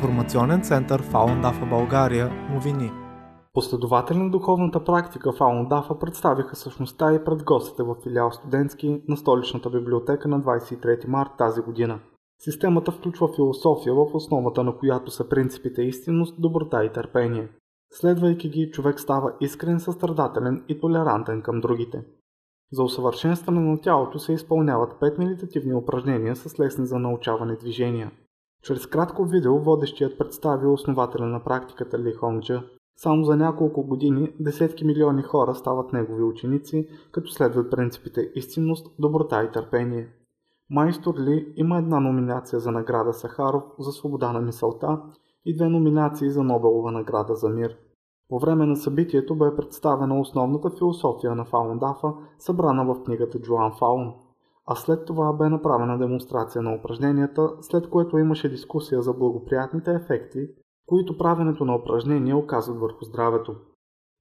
Информационен център Фаундафа България новини. Последователи на духовната практика Фаундафа представиха същността и пред гостите в филиал студентски на столичната библиотека на 23 март тази година. Системата включва философия, в основата на която са принципите истинност, доброта и търпение. Следвайки ги, човек става искрен, състрадателен и толерантен към другите. За усъвършенстване на тялото се изпълняват 5 медитативни упражнения с лесни за научаване движения. Чрез кратко видео водещият представи основателя на практиката Ли Хонгджа. Само за няколко години десетки милиони хора стават негови ученици, като следват принципите истинност, доброта и търпение. Майстор Ли има една номинация за награда Сахаров за свобода на мисълта и две номинации за Нобелова награда за мир. По време на събитието бе представена основната философия на Фаун Дафа, събрана в книгата Джоан Фаун а след това бе направена демонстрация на упражненията, след което имаше дискусия за благоприятните ефекти, които правенето на упражнения оказват върху здравето.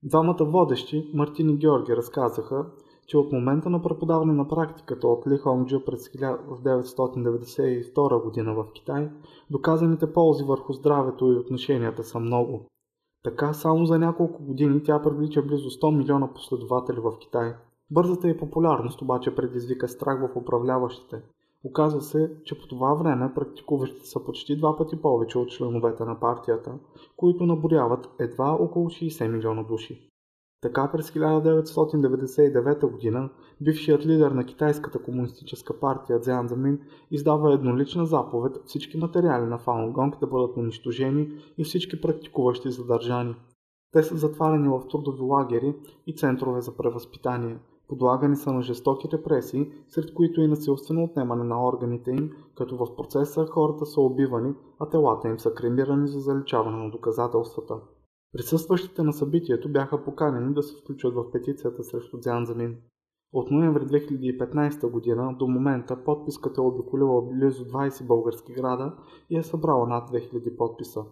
Двамата водещи, Мартин и Георги, разказаха, че от момента на преподаване на практиката от Ли Хонджа през 1992 година в Китай, доказаните ползи върху здравето и отношенията са много. Така, само за няколко години тя привлича близо 100 милиона последователи в Китай – Бързата и популярност обаче предизвика страх в управляващите. Оказва се, че по това време практикуващите са почти два пъти повече от членовете на партията, които наборяват едва около 60 милиона души. Така през 1999 г. бившият лидер на Китайската комунистическа партия Цзян Замин издава еднолична заповед всички материали на Фалунгонг да бъдат унищожени и всички практикуващи задържани. Те са затварени в трудови лагери и центрове за превъзпитание – Подлагани са на жестоки репресии, сред които и насилствено отнемане на органите им, като в процеса хората са убивани, а телата им са кремирани за заличаване на доказателствата. Присъстващите на събитието бяха поканени да се включат в петицията срещу Дзян Замин. От ноември 2015 година до момента подписката е обиколила близо 20 български града и е събрала над 2000 подписа.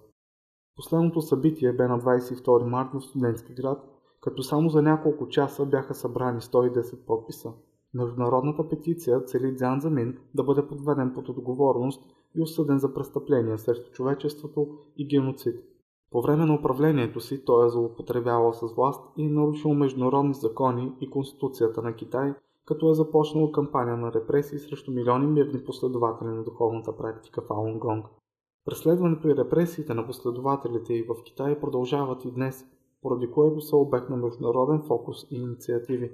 Последното събитие бе на 22 март в студентски град като само за няколко часа бяха събрани 110 подписа. Международната петиция цели Дзян Замин да бъде подведен под отговорност и осъден за престъпления срещу човечеството и геноцид. По време на управлението си той е злоупотребявал с власт и е нарушил международни закони и Конституцията на Китай, като е започнал кампания на репресии срещу милиони мирни последователи на духовната практика Фалун Гонг. Преследването и репресиите на последователите и в Китай продължават и днес – поради което са обект на международен фокус и инициативи.